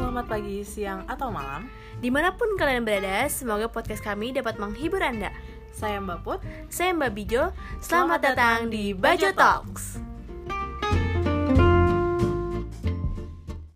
selamat pagi, siang, atau malam. Di mana pun kalian berada, semoga podcast kami dapat menghibur Anda. Saya Mbak Put. Saya Mbak Bijo, selamat, datang di Bajo Talks.